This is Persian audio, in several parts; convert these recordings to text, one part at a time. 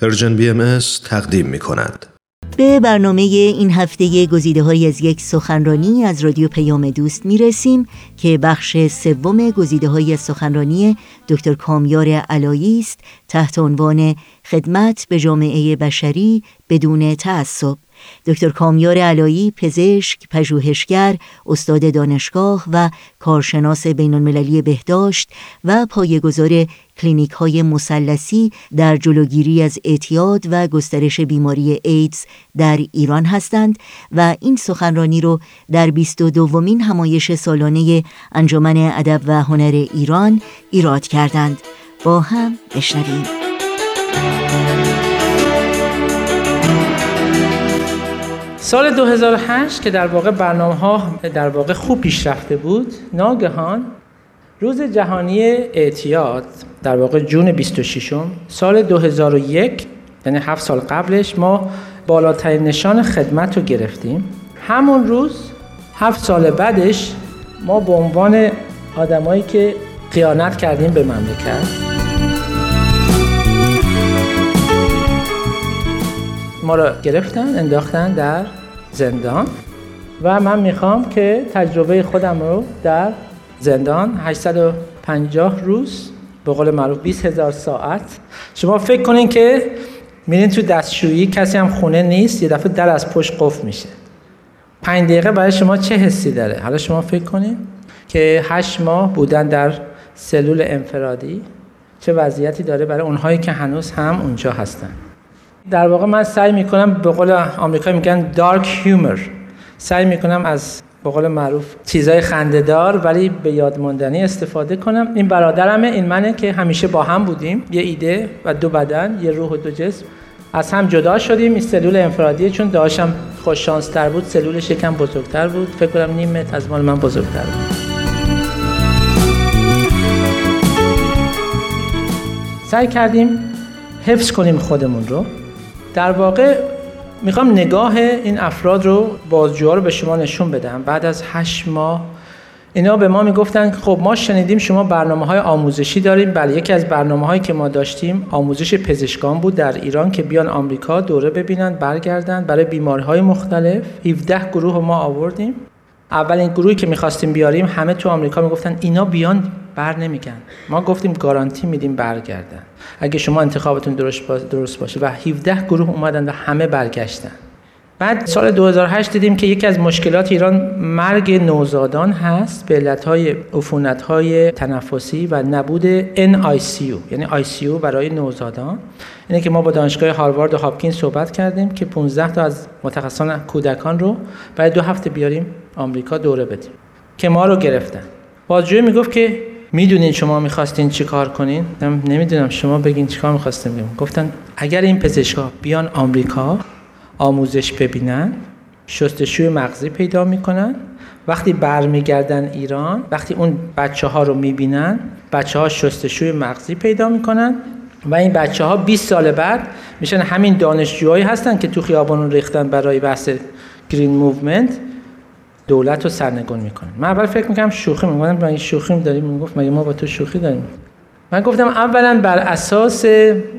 Persian BMS تقدیم می کند. به برنامه این هفته گزیده های از یک سخنرانی از رادیو پیام دوست می رسیم که بخش سوم گزیده های سخنرانی دکتر کامیار علایی است تحت عنوان خدمت به جامعه بشری بدون تعصب دکتر کامیار علایی پزشک، پژوهشگر، استاد دانشگاه و کارشناس بین المللی بهداشت و پایگزار کلینیک های مسلسی در جلوگیری از اعتیاد و گسترش بیماری ایدز در ایران هستند و این سخنرانی رو در 22 دومین همایش سالانه انجمن ادب و هنر ایران ایراد کردند. با هم بشنویم. سال 2008 که در واقع برنامه ها در واقع خوب پیشرفته بود ناگهان روز جهانی اعتیاد در واقع جون 26 سال 2001 یعنی هفت سال قبلش ما بالاترین نشان خدمت رو گرفتیم. همون روز هفت سال بعدش ما به عنوان آدمایی که خیانت کردیم به مملکت. ما را گرفتن انداختن در زندان. و من می‌خوام که تجربه خودم رو در زندان 850 روز به قول معروف 20 هزار ساعت. شما فکر کنین که میرین تو دستشویی کسی هم خونه نیست یه دفعه در از پشت قفل میشه. پنج دقیقه برای شما چه حسی داره؟ حالا شما فکر کنین که هشت ماه بودن در سلول انفرادی چه وضعیتی داره برای اونهایی که هنوز هم اونجا هستن. در واقع من سعی می‌کنم به قول آمریکا میگن دارک هیومر سعی می‌کنم از به قول معروف چیزای خندهدار ولی به یاد ماندنی استفاده کنم. این برادرمه این منه که همیشه با هم بودیم. یه ایده و دو بدن یه روح و دو جسم. از هم جدا شدیم. این سلول انفرادی چون داشتم خوش شانس تر بود. سلولش یکم بزرگتر بود. فکر کنم نیم متر از مال من بزرگتر بود. سعی کردیم حفظ کنیم خودمون رو. در واقع می‌خوام نگاه این افراد رو بازجوها رو به شما نشون بدم. بعد از هشت ماه اینا به ما می‌گفتن خب ما شنیدیم شما برنامه های آموزشی داریم. بله یکی از برنامه هایی که ما داشتیم آموزش پزشکان بود در ایران که بیان آمریکا دوره ببینن برگردن. برای بیماری های مختلف 17 گروه ما آوردیم. اولین گروهی که می‌خواستیم بیاریم همه تو آمریکا می‌گفتن اینا بیان بر نمیگن. ما گفتیم گارانتی میدیم برگردن. اگه شما انتخابتون درست باشه و 17 گروه اومدن و همه برگشتن. بعد سال 2008 دیدیم که یکی از مشکلات ایران مرگ نوزادان هست به علتهای های تنفسی و نبود NICU یعنی ICU برای نوزادان. اینه که ما با دانشگاه هاروارد و هاپکینز صحبت کردیم که 15 تا از متخصصان کودکان رو برای دو هفته بیاریم آمریکا دوره بدیم. که ما رو گرفتن. بازجوی می‌گفت که می‌دونین شما می‌خواستین چی کار کنین؟ نمی‌دونم شما بگین چی کار می‌خواستین بگیم گفتن اگر این پزشکا بیان آمریکا آموزش ببینن شستشوی مغزی پیدا می‌کنن وقتی برمیگردن ایران وقتی اون بچه ها رو می‌بینن بچه ها شستشوی مغزی پیدا می‌کنن و این بچه ها 20 سال بعد میشن همین دانشجوهایی هستن که تو خیابان ریختن برای بحث green movement دولت رو سرنگون می‌کنن من اول فکر می‌کنم شوخی میگم من شوخی داریم؟ می‌گفت مگه ما با تو شوخی داریم؟ من گفتم اولا بر اساس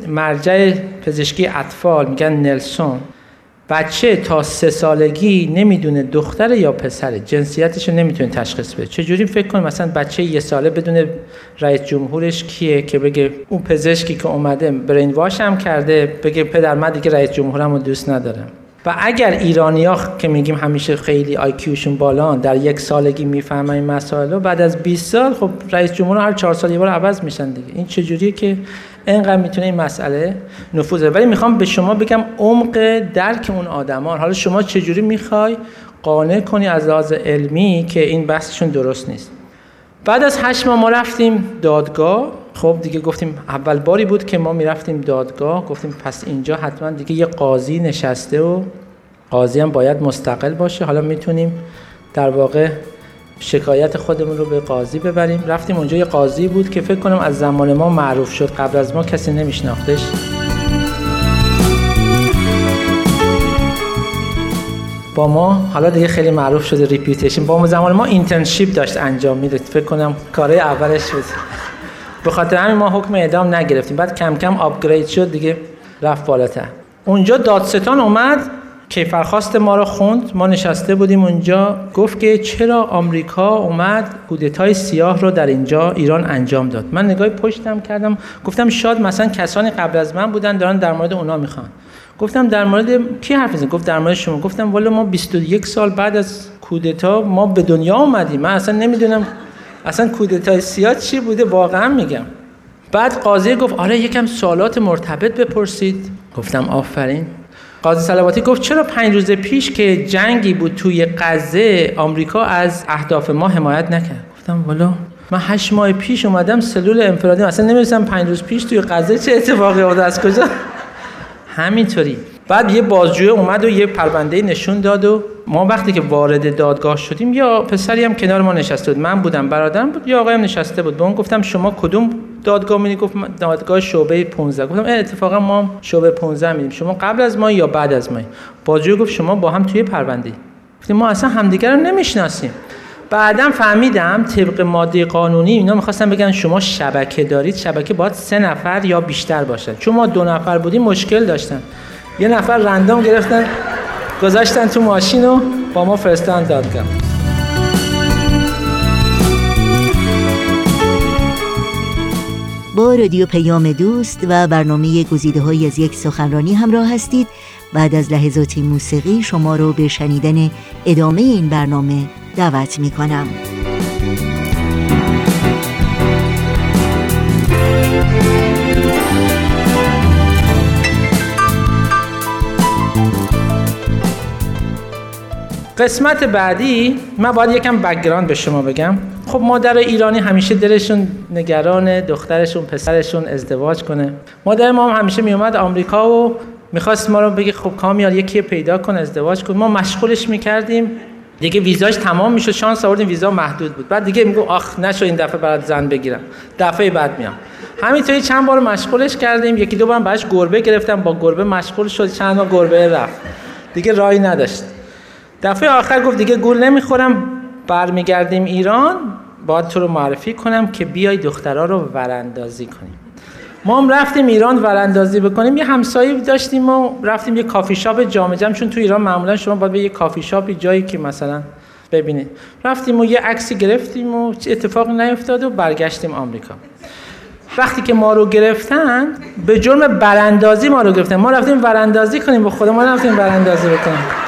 مرجع پزشکی اطفال میگن نلسون بچه تا سه سالگی نمی‌دونه دختر یا پسر جنسیتش رو نمی‌تونه تشخیص بده. چجوری فکر کن مثلا بچه یه ساله بدونه رئیس جمهورش کیه که بگه اون پزشکی که اومده brainwash هم کرده بگه پدر من دیگه رئیس جمهورم رو دوست ندارم. و اگر ایرانیا که میگیم همیشه خیلی آیکیوشون بالا در یک سالگی می‌فهمن این مسائل رو بعد از 20 سال خب رئیس جمهور هر چهار سال یه بار عوض میشن دیگه. این چجوریه که اینقدر می‌تونه این مسئله نفوذ ولی می‌خوام به شما بگم عمق درک اون آدمان حالا شما چجوری می‌خوای قانع کنی از لحاظ علمی که این بحثشون درست نیست؟ بعد از هشت ماه ما رفتیم دادگاه. خب دیگه گفتیم اول باری بود که ما می‌رفتیم دادگاه گفتیم پس اینجا حتما دیگه یه قاضی نشسته و قاضی هم باید مستقل باشه. حالا می‌تونیم در واقع شکایت خودمون رو به قاضی ببریم. رفتیم اونجا یه قاضی بود که فکر کنم از زمان ما معروف شد. قبل از ما کسی نمیشناختش. با ما حالا دیگه خیلی معروف شده reputation. با ما زمان ما internship داشت انجام میده فکر کنم کاره اولش بود. به خاطر همین ما حکم اعدام نگرفتیم. بعد کم کم upgrade شد دیگه رفت بالاتر. اونجا دادستان اومد کیفرخواست ما رو خوند. ما نشسته بودیم اونجا. گفت که چرا آمریکا اومد کودتای سیاه رو در اینجا ایران انجام داد. من نگاه پشتم کردم. گفتم شاید مثلا کسانی قبل از من بودن دارن در مورد اونا می‌خوان. گفتم در مورد کی حرف می‌زنی؟ گفت در مورد شما. گفتم والا ما 21 سال بعد از کودتا ما به دنیا اومدیم. من اصلا نمی‌دونم اصلا کودتای سیاه چی بوده؟ واقعا میگم. بعد قاضی گفت آره یکم سوالات مرتبط بپرسید. گفتم آفرین. قاضی سلواتی گفت چرا پنج روز پیش که جنگی بود توی غزه آمریکا از اهداف ما حمایت نکرد؟ گفتم والا من هشت ماه پیش اومدم سلول انفرادی اصلا نمی‌دونستم پنج روز پیش توی غزه چه اتفاقی افتاد از کجا؟ همینطوری. بعد یه بازجوی اومد و یه پرونده نشون داد و ما وقتی که وارد دادگاه شدیم یا پسری هم کنار ما نشسته بود من بودم برادرم بود یا آقایم نشسته بود. به اون گفتم شما کدوم دادگاه می‌دید گفت دادگاه شعبه 15 گفتم اتفاقا ما شعبه 15 میدیم شما قبل از ما یا بعد از ما؟ بازجوی گفت شما با هم توی پرونده گفتیم ما اصلا همدیگر رو نمی‌شناسیم. بعدا فهمیدم طبق ماده قانونی اینا می‌خواستن بگن شما شبکه دارید. شبکه باید سه نفر یا بیشتر باشن چون ما دو نفر بودیم مشکل داشتن. یه نفر رندوم گرفتن گذاشتن تو ماشین و با ما فرستان دادگاه. با رادیو پیام دوست و برنامه گزیده های از یک سخنرانی همراه هستید. بعد از لحظاتی موسیقی شما رو به شنیدن ادامه این برنامه دعوت می کنم قسمت بعدی من باید یکم بکگراند به شما بگم. خب مادر ایرانی همیشه دلشون نگران دخترشون پسرشون ازدواج کنه. مادر ما هم همیشه میومد آمریکا و می‌خواست ما رو بگه خب کامیار یکی پیدا کن ازدواج کن. ما مشغولش می‌کردیم. دیگه ویزاش تمام می‌شد. شانس آوردیم ویزا محدود بود. بعد دیگه میگو آخ نشو این دفعه برات زن بگیرم. دفعه بعد میام. همینطوری چند بار مشغولش کردیم. یکی دو بار براش گربه گرفتم. با گربه مشغول شد. چند بار گربه رفت. دیگه راهی نداشت. دفعه آخر گفت دیگه گول نمی‌خورم برمیگردیم ایران باید تو رو معرفی کنم که بیای دخترها رو وراندازی کنیم. ما هم رفتیم ایران وراندازی بکنیم یه همسایه داشتیم و رفتیم یه کافی شاپ جامعه جمع چون تو ایران معمولا شما باید به یه کافی شاپی جایی که مثلا ببینید رفتیم و یه عکسی گرفتیم و اتفاقی نیفتاد و برگشتیم آمریکا. وقتی که ما رو گرفتن به جرم براندازی ما رو گرفتن. ما رفتیم وراندازی کنیم به خود ما رفتیم براندازی بکنیم.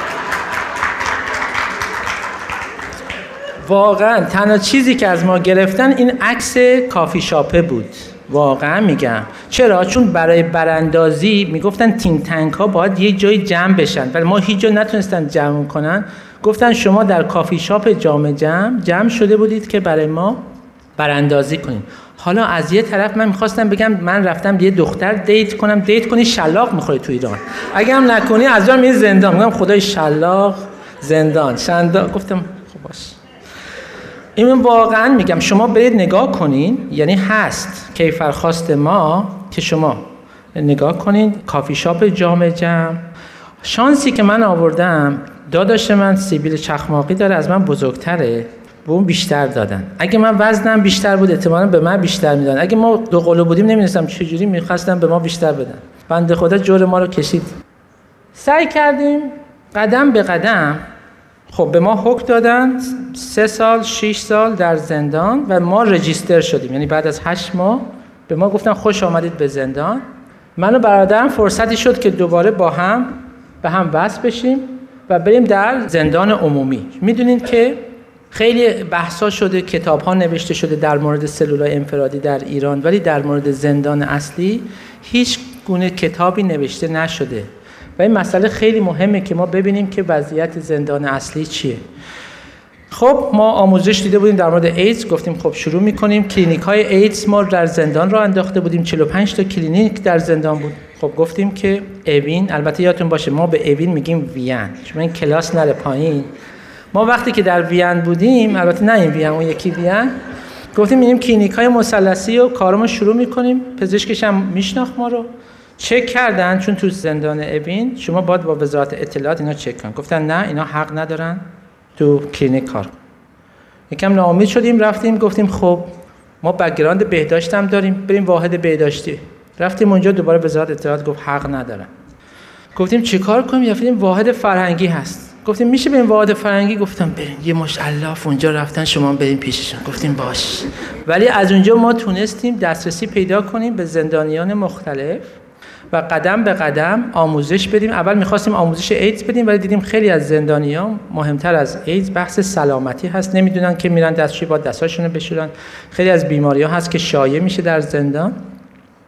واقعا تنها چیزی که از ما گرفتن این عکس کافی شاپه بود. واقعا میگم. چرا؟ چون برای براندازی می‌گفتن think tank ها باید یه جای جمع بشن. ولی ما هیچ جا نتونستن جمع کنن. گفتن شما در کافی شاپ جامع جمع جمع شده بودید که برای ما براندازی کنیم حالا از یه طرف من می‌خواستم بگم من رفتم یه دختر date کنم. date کنی شلاق می‌خوری تو ایران. اگه هم نکنی از جا میری زندان. میگم خدای شلاق زندان. شندا گفتم خب باش. این واقعا میگم شما برید نگاه کنین یعنی هست کیفرخواست ما که شما نگاه کنین کافی شاپ جامع جمع شانسی که من آوردم داداش من سیبیل چخماقی داره از من بزرگتره به اون بیشتر دادن. اگه من وزنم بیشتر بود احتمالا به من بیشتر می‌دادن. اگه ما دو قلو بودیم نمی‌دونستم چجوری می‌خواستم به ما بیشتر بدن. بنده خدا جور ما رو کشید. سعی کردیم قدم به قدم خب به ما حکم دادن سه سال شش سال در زندان و ما رجیستر شدیم. یعنی بعد از هشت ماه به ما گفتن خوش آمدید به زندان. من و برادرم فرصتی شد که دوباره با هم به هم وصل بشیم و بریم در زندان عمومی. می‌دونید که خیلی بحثا شده کتاب ها نوشته شده در مورد سلولای انفرادی در ایران ولی در مورد زندان اصلی هیچ گونه کتابی نوشته نشده. و این مسئله خیلی مهمه که ما ببینیم که وضعیت زندان اصلی چیه. خب ما آموزش دیده بودیم در مورد ایدز. گفتیم خب شروع می‌کنیم. کلینیک های ایدز ما در زندان راه انداخته بودیم. 45 تا کلینیک در زندان بود. خب گفتیم که اوین البته یادتون باشه ما به اوین میگیم وین شما این کلاس نره پایین. ما وقتی که در وین بودیم البته نه این وین اون یکی وین گفتیم میریم کلینیک های مثلثی و کارمون شروع می‌کنیم. پزشکش هم میشناخت ما رو. چک کردن چون تو زندان اوین شما باید با وزارت اطلاعات اینا چک کن گفتن نه اینا حق ندارن تو کلینیک کار یکم ناامید شدیم رفتیم گفتیم خب ما background بهداشت هم داریم بریم واحد بهداشتی. رفتیم اونجا دوباره وزارت اطلاعات گفت حق ندارم گفتیم چیکار کنیم؟ رفتیم واحد فرهنگی هست. گفتیم میشه این واحد فرهنگی؟ گفتم بریم. یه مشت علاف اونجا رفتن شما بریم پیششون. گفتیم باش. ولی از اونجا ما تونستیم دسترسی پیدا کنیم به زندانیان مختلف. و قدم به قدم آموزش بدیم. اول می‌خواستیم آموزش ایدز بدیم ولی دیدیم خیلی از زندانیان مهمتر از ایدز بحث سلامتی هست. نمی‌دونن که میرن دستشوی با دستاشون بشورن. خیلی از بیماری ها هست که شایع میشه در زندان.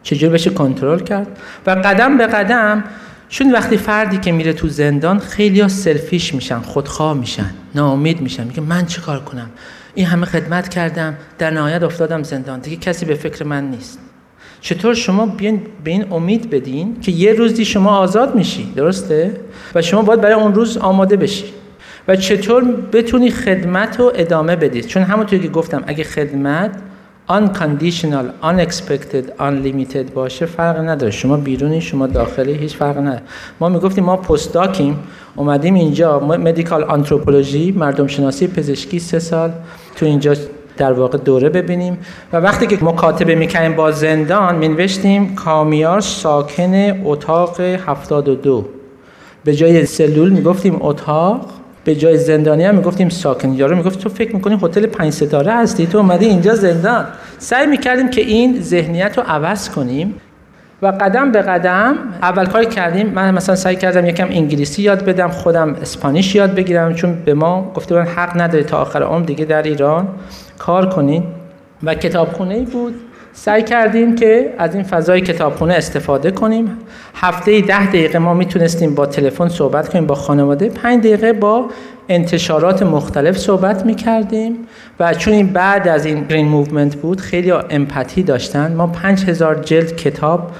چجور بشه کنترل کرد؟ و قدم به قدم چون وقتی فردی که میره تو زندان خیلی ها سلفیش میشن خودخواه میشن ناامید میشن. میگه من چه کار کنم؟ این همه خدمت کردم در نهایت افتادم زندان. دیگه کسی به فکر من نیست. چطور شما بیاین به این امید بدین که یه روزی شما آزاد میشی درسته؟ و شما باید برای اون روز آماده بشی. و چطور بتونی خدمت رو ادامه بدید چون همونطور که گفتم اگه خدمت unconditional, unexpected, unlimited باشه فرق نداره. شما بیرونی شما داخلی هیچ فرق نداره. ما می‌گفتیم ما پستاکیم اومدیم اینجا مدیکال آنتروپولوژی مردم شناسی پزشکی سه سال تو اینجا در واقع دوره ببینیم. و وقتی که مکاتبه می‌کنیم با زندان مینوشتیم کامیار ساکن اتاق 72 به جای سلول می‌گفتیم اتاق به جای زندانی هم می‌گفتیم ساکن. یارو می‌گفت تو فکر می‌کنی هتل پنج ستاره هستی؟ تو اومدی اینجا زندان. سعی می‌کردیم که این ذهنیت رو عوض کنیم. و قدم به قدم اول کاری کردیم. من مثلا سعی کردم یکم انگلیسی یاد بدم خودم Spanish یاد بگیرم. چون به ما گفته بودن حق نداره تا آخر عمر دیگه در ایران. کار کنین و کتابخونه بود. سعی کردیم که از این فضای کتابخونه استفاده کنیم. هفته ده دقیقه ما می‌تونستیم با تلفن صحبت کنیم با خانواده. پنج دقیقه با انتشارات مختلف صحبت می‌کردیم و چون این بعد از این Green Movement بود خیلی empathy داشتن. ما پنج هزار جلد کتاب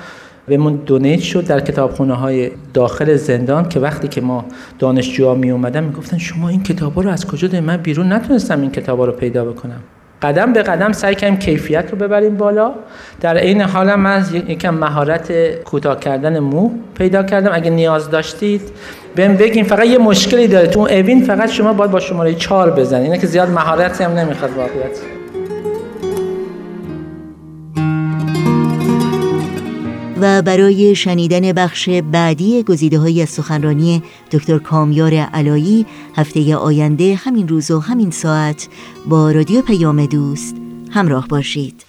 بهمون دونیت شد در کتابخونه های داخل زندان که وقتی که ما دانشجوها می اومدن می‌گفتن شما این کتابا رو از کجا دارید من بیرون نتونستم این کتابا رو پیدا بکنم. قدم به قدم سعی کنیم کیفیت رو ببریم بالا. در این حال من یکم مهارت کوتاه کردن مو پیدا کردم. اگه نیاز داشتید بهم بگین فقط یه مشکلی داره. تو اوین فقط شما باید با شماره 4 بزنید اینه که زیاد مهارتی هم نمی‌خواد واقعیت. و برای شنیدن بخش بعدی گزیده های از سخنرانی دکتر کامیار علایی هفته آینده همین روز و همین ساعت با رادیو پیام دوست همراه باشید.